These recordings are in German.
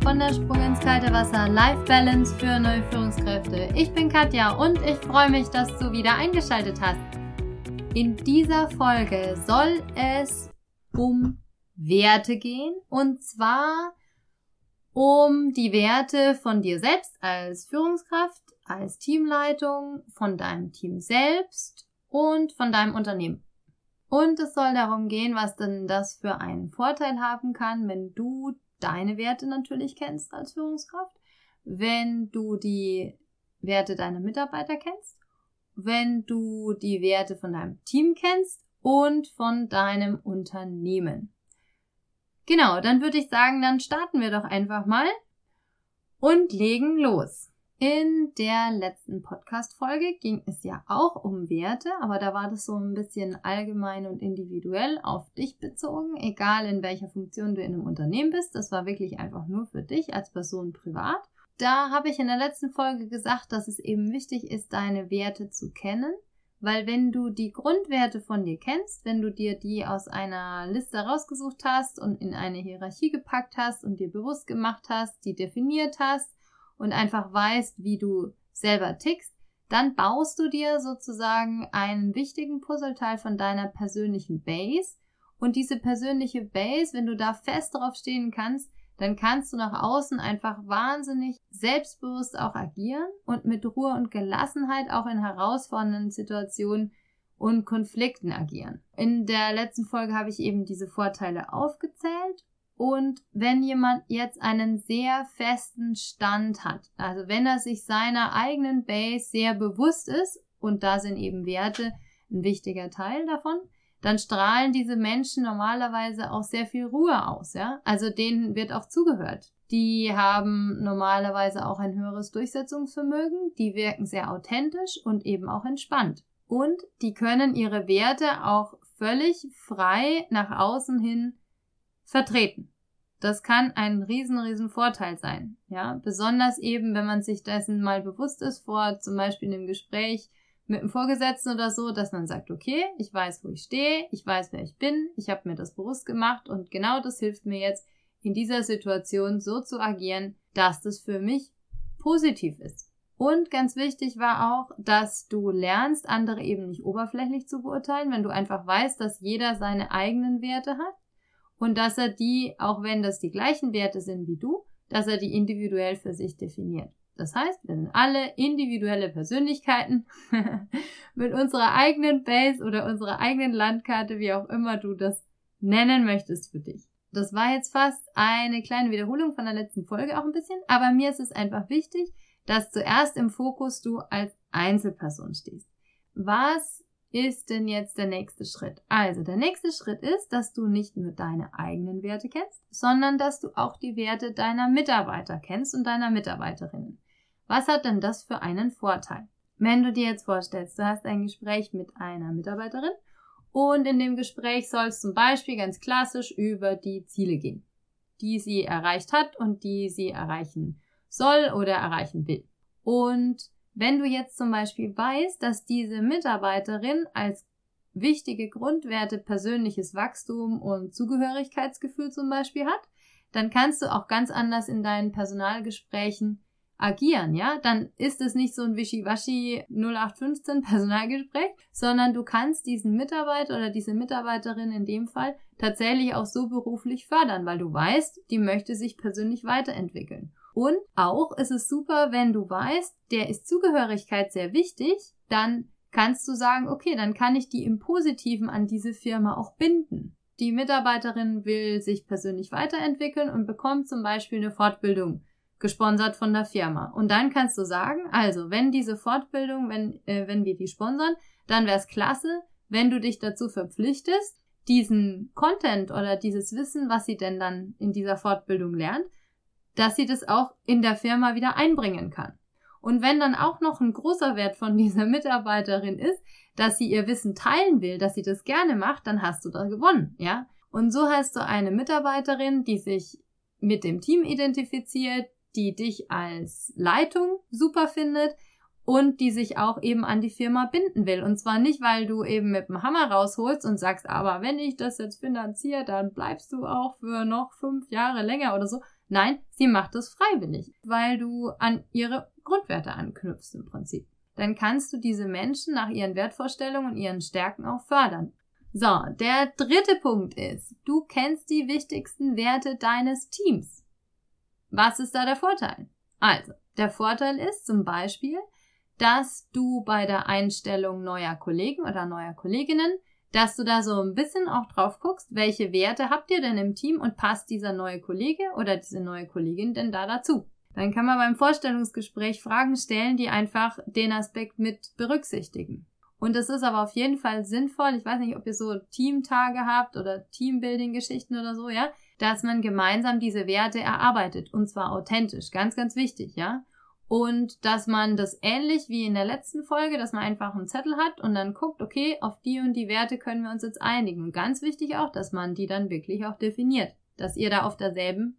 Von der Sprung ins kalte Wasser Life Balance für neue Führungskräfte. Ich bin Katja und ich freue mich, dass du wieder eingeschaltet hast. In dieser Folge soll es um Werte gehen und zwar um die Werte von dir selbst als Führungskraft, als Teamleitung, von deinem Team selbst und von deinem Unternehmen. Und es soll darum gehen, was denn das für einen Vorteil haben kann, wenn du deine Werte natürlich kennst als Führungskraft, wenn du die Werte deiner Mitarbeiter kennst, wenn du die Werte von deinem Team kennst und von deinem Unternehmen. Genau, dann würde ich sagen, dann starten wir doch einfach mal und legen los. In der letzten Podcast-Folge ging es ja auch um Werte, aber da war das so ein bisschen allgemein und individuell auf dich bezogen, egal in welcher Funktion du in einem Unternehmen bist. Das war wirklich einfach nur für dich als Person privat. Da habe ich in der letzten Folge gesagt, dass es eben wichtig ist, deine Werte zu kennen, weil wenn du die Grundwerte von dir kennst, wenn du dir die aus einer Liste rausgesucht hast und in eine Hierarchie gepackt hast und dir bewusst gemacht hast, die definiert hast, und einfach weißt, wie du selber tickst, dann baust du dir sozusagen einen wichtigen Puzzleteil von deiner persönlichen Base. Und diese persönliche Base, wenn du da fest drauf stehen kannst, dann kannst du nach außen einfach wahnsinnig selbstbewusst auch agieren und mit Ruhe und Gelassenheit auch in herausfordernden Situationen und Konflikten agieren. In der letzten Folge habe ich eben diese Vorteile aufgezählt und wenn jemand jetzt einen sehr festen Stand hat, also wenn er sich seiner eigenen Base sehr bewusst ist, und da sind eben Werte ein wichtiger Teil davon, dann strahlen diese Menschen normalerweise auch sehr viel Ruhe aus, ja. Also denen wird auch zugehört. Die haben normalerweise auch ein höheres Durchsetzungsvermögen, die wirken sehr authentisch und eben auch entspannt. Und die können ihre Werte auch völlig frei nach außen hin vertreten. Das kann ein riesen, riesen Vorteil sein. Ja, besonders eben, wenn man sich dessen mal bewusst ist, vor zum Beispiel in einem Gespräch mit einem Vorgesetzten oder so, dass man sagt, okay, ich weiß, wo ich stehe, ich weiß, wer ich bin, ich habe mir das bewusst gemacht und genau das hilft mir jetzt, in dieser Situation so zu agieren, dass das für mich positiv ist. Und ganz wichtig war auch, dass du lernst, andere eben nicht oberflächlich zu beurteilen, wenn du einfach weißt, dass jeder seine eigenen Werte hat und dass er die, auch wenn das die gleichen Werte sind wie du, dass er die individuell für sich definiert. Das heißt, wir sind alle individuelle Persönlichkeiten mit unserer eigenen Base oder unserer eigenen Landkarte, wie auch immer du das nennen möchtest für dich. Das war jetzt fast eine kleine Wiederholung von der letzten Folge auch ein bisschen, aber mir ist es einfach wichtig, dass zuerst im Fokus du als Einzelperson stehst. Was ist denn jetzt der nächste Schritt? Also, der nächste Schritt ist, dass du nicht nur deine eigenen Werte kennst, sondern dass du auch die Werte deiner Mitarbeiter kennst und deiner Mitarbeiterinnen. Was hat denn das für einen Vorteil? Wenn du dir jetzt vorstellst, du hast ein Gespräch mit einer Mitarbeiterin und in dem Gespräch soll es zum Beispiel ganz klassisch über die Ziele gehen, die sie erreicht hat und die sie erreichen soll oder erreichen will. Und wenn du jetzt zum Beispiel weißt, dass diese Mitarbeiterin als wichtige Grundwerte persönliches Wachstum und Zugehörigkeitsgefühl zum Beispiel hat, dann kannst du auch ganz anders in deinen Personalgesprächen agieren, ja? Dann ist es nicht so ein Wischiwaschi 0815 Personalgespräch, sondern du kannst diesen Mitarbeiter oder diese Mitarbeiterin in dem Fall tatsächlich auch so beruflich fördern, weil du weißt, die möchte sich persönlich weiterentwickeln. Und auch ist es super, wenn du weißt, der ist Zugehörigkeit sehr wichtig, dann kannst du sagen, okay, dann kann ich die im Positiven an diese Firma auch binden. Die Mitarbeiterin will sich persönlich weiterentwickeln und bekommt zum Beispiel eine Fortbildung gesponsert von der Firma. Und dann kannst du sagen, also wenn diese Fortbildung, wenn, äh, wenn wir die sponsern, dann wäre es klasse, wenn du dich dazu verpflichtest, diesen Content oder dieses Wissen, was sie denn dann in dieser Fortbildung lernt, dass sie das auch in der Firma wieder einbringen kann. Und wenn dann auch noch ein großer Wert von dieser Mitarbeiterin ist, dass sie ihr Wissen teilen will, dass sie das gerne macht, dann hast du da gewonnen, ja? Und so hast du eine Mitarbeiterin, die sich mit dem Team identifiziert, die dich als Leitung super findet und die sich auch eben an die Firma binden will. Und zwar nicht, weil du eben mit dem Hammer rausholst und sagst, aber wenn ich das jetzt finanziere, dann bleibst du auch für noch fünf Jahre länger oder so. Nein, sie macht es freiwillig, weil du an ihre Grundwerte anknüpfst im Prinzip. Dann kannst du diese Menschen nach ihren Wertvorstellungen und ihren Stärken auch fördern. So, der dritte Punkt ist, du kennst die wichtigsten Werte deines Teams. Was ist da der Vorteil? Also, der Vorteil ist zum Beispiel, dass du bei der Einstellung neuer Kollegen oder neuer Kolleginnen, dass du da so ein bisschen auch drauf guckst, welche Werte habt ihr denn im Team und passt dieser neue Kollege oder diese neue Kollegin denn da dazu? Dann kann man beim Vorstellungsgespräch Fragen stellen, die einfach den Aspekt mit berücksichtigen. Und es ist aber auf jeden Fall sinnvoll, ich weiß nicht, ob ihr so Teamtage habt oder Teambuilding-Geschichten oder so, ja, dass man gemeinsam diese Werte erarbeitet und zwar authentisch. Ganz, ganz wichtig, ja. Und dass man das ähnlich wie in der letzten Folge, dass man einfach einen Zettel hat und dann guckt, okay, auf die und die Werte können wir uns jetzt einigen. Ganz wichtig auch, dass man die dann wirklich auch definiert. Dass ihr da auf derselben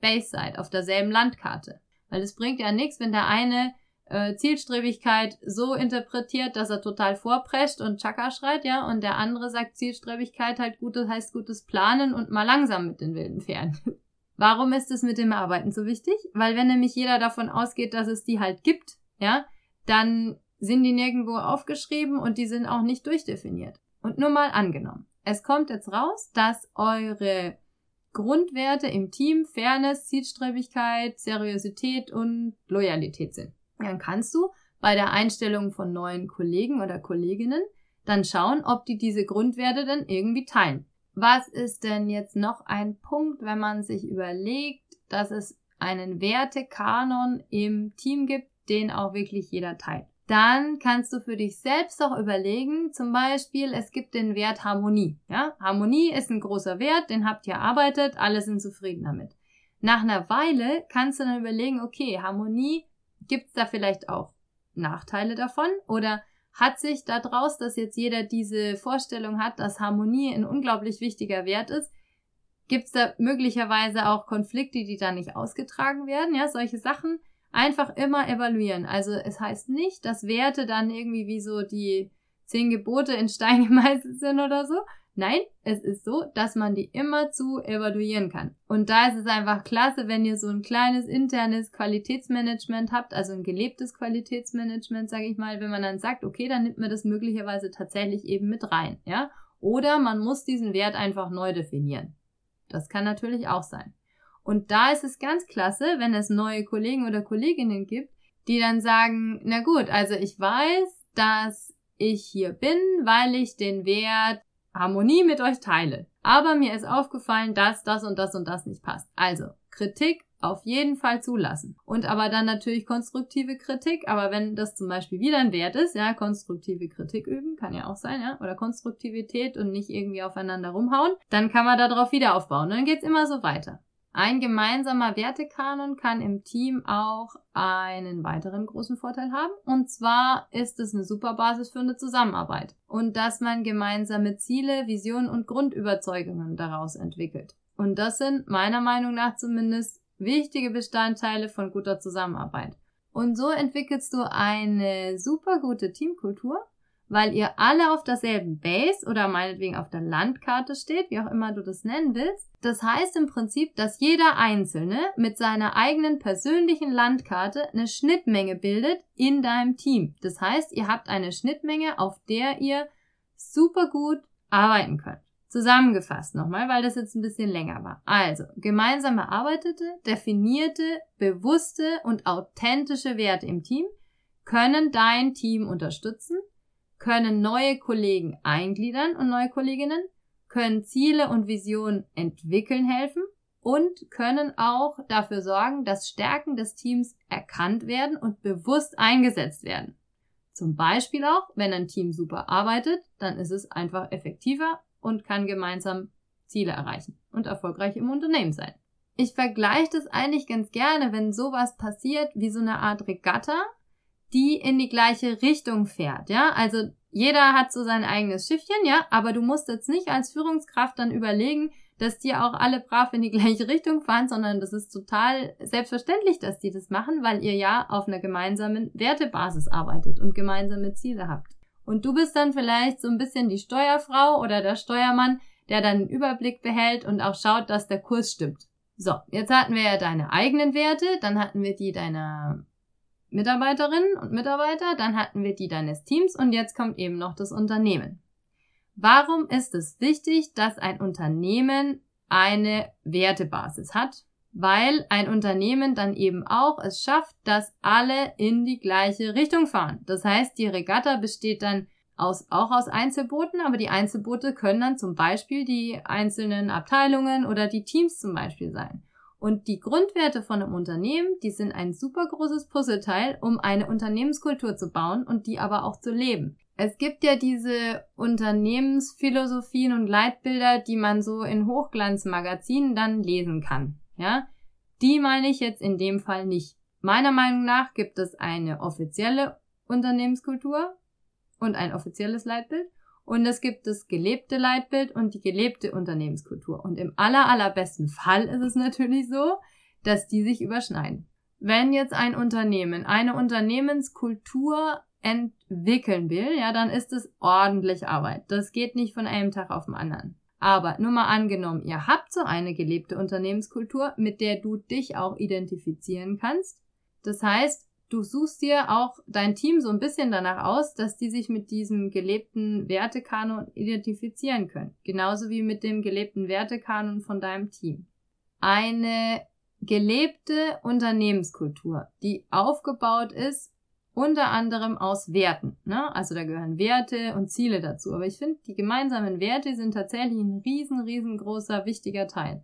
Base seid, auf derselben Landkarte. Weil es bringt ja nichts, wenn der eine äh, Zielstrebigkeit so interpretiert, dass er total vorprescht und Chaka schreit, ja, und der andere sagt Zielstrebigkeit halt gutes heißt gutes Planen und mal langsam mit den wilden Pferden. Warum ist es mit dem Arbeiten so wichtig? Weil wenn nämlich jeder davon ausgeht, dass es die halt gibt, ja, dann sind die nirgendwo aufgeschrieben und die sind auch nicht durchdefiniert. Und nur mal angenommen. Es kommt jetzt raus, dass eure Grundwerte im Team Fairness, Zielstrebigkeit, Seriosität und Loyalität sind dann kannst du bei der Einstellung von neuen Kollegen oder Kolleginnen dann schauen, ob die diese Grundwerte dann irgendwie teilen. Was ist denn jetzt noch ein Punkt, wenn man sich überlegt, dass es einen Wertekanon im Team gibt, den auch wirklich jeder teilt? Dann kannst du für dich selbst auch überlegen, zum Beispiel, es gibt den Wert Harmonie. Ja? Harmonie ist ein großer Wert, den habt ihr erarbeitet, alle sind zufrieden damit. Nach einer Weile kannst du dann überlegen, okay, Harmonie Gibt es da vielleicht auch Nachteile davon? Oder hat sich daraus, dass jetzt jeder diese Vorstellung hat, dass Harmonie ein unglaublich wichtiger Wert ist, gibt es da möglicherweise auch Konflikte, die da nicht ausgetragen werden? Ja, solche Sachen einfach immer evaluieren. Also es heißt nicht, dass Werte dann irgendwie wie so die zehn Gebote in Stein gemeißelt sind oder so, Nein, es ist so, dass man die immer zu evaluieren kann. Und da ist es einfach klasse, wenn ihr so ein kleines internes Qualitätsmanagement habt, also ein gelebtes Qualitätsmanagement, sage ich mal, wenn man dann sagt, okay, dann nimmt man das möglicherweise tatsächlich eben mit rein, ja? Oder man muss diesen Wert einfach neu definieren. Das kann natürlich auch sein. Und da ist es ganz klasse, wenn es neue Kollegen oder Kolleginnen gibt, die dann sagen, na gut, also ich weiß, dass ich hier bin, weil ich den Wert Harmonie mit euch teile. Aber mir ist aufgefallen, dass das und das und das nicht passt. Also, Kritik auf jeden Fall zulassen. Und aber dann natürlich konstruktive Kritik. Aber wenn das zum Beispiel wieder ein Wert ist, ja, konstruktive Kritik üben, kann ja auch sein, ja, oder Konstruktivität und nicht irgendwie aufeinander rumhauen, dann kann man darauf wieder aufbauen. Und dann geht's immer so weiter. Ein gemeinsamer Wertekanon kann im Team auch einen weiteren großen Vorteil haben. Und zwar ist es eine super Basis für eine Zusammenarbeit. Und dass man gemeinsame Ziele, Visionen und Grundüberzeugungen daraus entwickelt. Und das sind meiner Meinung nach zumindest wichtige Bestandteile von guter Zusammenarbeit. Und so entwickelst du eine super gute Teamkultur weil ihr alle auf derselben Base oder meinetwegen auf der Landkarte steht, wie auch immer du das nennen willst. Das heißt im Prinzip, dass jeder Einzelne mit seiner eigenen persönlichen Landkarte eine Schnittmenge bildet in deinem Team. Das heißt, ihr habt eine Schnittmenge, auf der ihr super gut arbeiten könnt. Zusammengefasst nochmal, weil das jetzt ein bisschen länger war. Also, gemeinsam erarbeitete, definierte, bewusste und authentische Werte im Team können dein Team unterstützen können neue Kollegen eingliedern und neue Kolleginnen, können Ziele und Visionen entwickeln helfen und können auch dafür sorgen, dass Stärken des Teams erkannt werden und bewusst eingesetzt werden. Zum Beispiel auch, wenn ein Team super arbeitet, dann ist es einfach effektiver und kann gemeinsam Ziele erreichen und erfolgreich im Unternehmen sein. Ich vergleiche das eigentlich ganz gerne, wenn sowas passiert wie so eine Art Regatta, die in die gleiche Richtung fährt, ja. Also jeder hat so sein eigenes Schiffchen, ja, aber du musst jetzt nicht als Führungskraft dann überlegen, dass die auch alle brav in die gleiche Richtung fahren, sondern das ist total selbstverständlich, dass die das machen, weil ihr ja auf einer gemeinsamen Wertebasis arbeitet und gemeinsame Ziele habt. Und du bist dann vielleicht so ein bisschen die Steuerfrau oder der Steuermann, der dann einen Überblick behält und auch schaut, dass der Kurs stimmt. So, jetzt hatten wir ja deine eigenen Werte, dann hatten wir die deiner Mitarbeiterinnen und Mitarbeiter, dann hatten wir die deines Teams und jetzt kommt eben noch das Unternehmen. Warum ist es wichtig, dass ein Unternehmen eine Wertebasis hat? Weil ein Unternehmen dann eben auch es schafft, dass alle in die gleiche Richtung fahren. Das heißt, die Regatta besteht dann aus, auch aus Einzelbooten, aber die Einzelboote können dann zum Beispiel die einzelnen Abteilungen oder die Teams zum Beispiel sein. Und die Grundwerte von einem Unternehmen, die sind ein super großes Puzzleteil, um eine Unternehmenskultur zu bauen und die aber auch zu leben. Es gibt ja diese Unternehmensphilosophien und Leitbilder, die man so in Hochglanzmagazinen dann lesen kann. Ja, die meine ich jetzt in dem Fall nicht. Meiner Meinung nach gibt es eine offizielle Unternehmenskultur und ein offizielles Leitbild und es gibt das gelebte Leitbild und die gelebte Unternehmenskultur. Und im aller, allerbesten Fall ist es natürlich so, dass die sich überschneiden. Wenn jetzt ein Unternehmen eine Unternehmenskultur entwickeln will, ja, dann ist es ordentlich Arbeit. Das geht nicht von einem Tag auf den anderen. Aber nur mal angenommen, ihr habt so eine gelebte Unternehmenskultur, mit der du dich auch identifizieren kannst. Das heißt, du suchst dir auch dein Team so ein bisschen danach aus, dass die sich mit diesem gelebten Wertekanon identifizieren können. Genauso wie mit dem gelebten Wertekanon von deinem Team. Eine gelebte Unternehmenskultur, die aufgebaut ist unter anderem aus Werten. Ne? Also da gehören Werte und Ziele dazu. Aber ich finde, die gemeinsamen Werte sind tatsächlich ein riesen, riesengroßer, wichtiger Teil.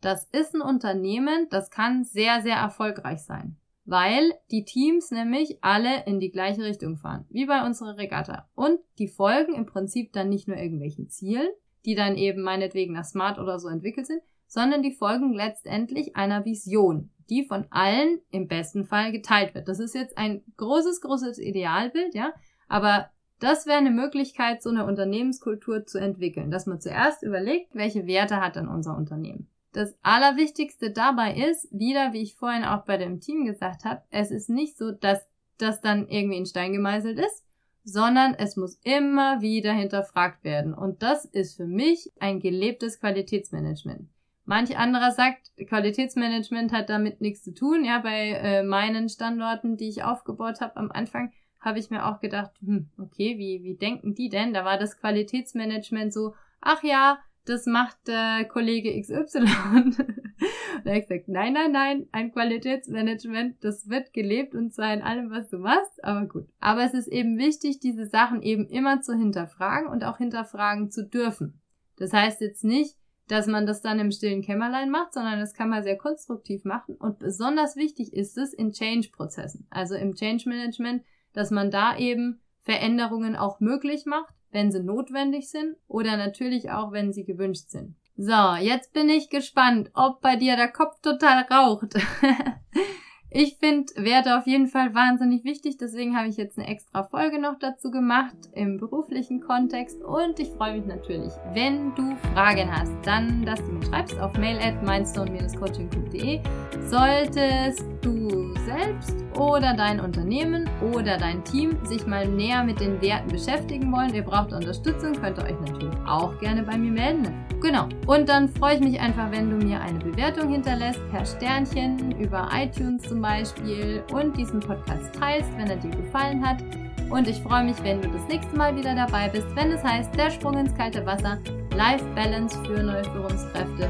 Das ist ein Unternehmen, das kann sehr, sehr erfolgreich sein weil die Teams nämlich alle in die gleiche Richtung fahren, wie bei unserer Regatta. Und die folgen im Prinzip dann nicht nur irgendwelchen Zielen, die dann eben meinetwegen nach Smart oder so entwickelt sind, sondern die folgen letztendlich einer Vision, die von allen im besten Fall geteilt wird. Das ist jetzt ein großes, großes Idealbild, ja, aber das wäre eine Möglichkeit, so eine Unternehmenskultur zu entwickeln, dass man zuerst überlegt, welche Werte hat denn unser Unternehmen. Das Allerwichtigste dabei ist, wieder wie ich vorhin auch bei dem Team gesagt habe, es ist nicht so, dass das dann irgendwie in Stein gemeißelt ist, sondern es muss immer wieder hinterfragt werden. Und das ist für mich ein gelebtes Qualitätsmanagement. Manch anderer sagt, Qualitätsmanagement hat damit nichts zu tun. Ja, bei äh, meinen Standorten, die ich aufgebaut habe am Anfang, habe ich mir auch gedacht, hm, okay, wie, wie denken die denn? Da war das Qualitätsmanagement so, ach ja, das macht der Kollege XY. und er hat gesagt, nein, nein, nein, ein Qualitätsmanagement, das wird gelebt und zwar in allem, was du machst, aber gut. Aber es ist eben wichtig, diese Sachen eben immer zu hinterfragen und auch hinterfragen zu dürfen. Das heißt jetzt nicht, dass man das dann im stillen Kämmerlein macht, sondern das kann man sehr konstruktiv machen und besonders wichtig ist es in Change-Prozessen, also im Change-Management, dass man da eben Veränderungen auch möglich macht wenn sie notwendig sind oder natürlich auch, wenn sie gewünscht sind. So, jetzt bin ich gespannt, ob bei dir der Kopf total raucht. Ich finde Werte auf jeden Fall wahnsinnig wichtig, deswegen habe ich jetzt eine extra Folge noch dazu gemacht im beruflichen Kontext und ich freue mich natürlich, wenn du Fragen hast, dann, dass du mir schreibst auf mail at mindstone-coaching.de. Solltest du selbst oder dein Unternehmen oder dein Team sich mal näher mit den Werten beschäftigen wollen, ihr braucht Unterstützung, könnt ihr euch natürlich auch gerne bei mir melden. Genau. Und dann freue ich mich einfach, wenn du mir eine Bewertung hinterlässt per Sternchen über iTunes zum Beispiel und diesen Podcast teilst, wenn er dir gefallen hat. Und ich freue mich, wenn du das nächste Mal wieder dabei bist, wenn es heißt Der Sprung ins kalte Wasser, Life Balance für neue Führungskräfte.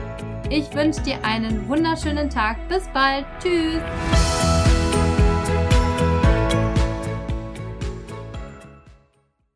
Ich wünsche dir einen wunderschönen Tag. Bis bald. Tschüss.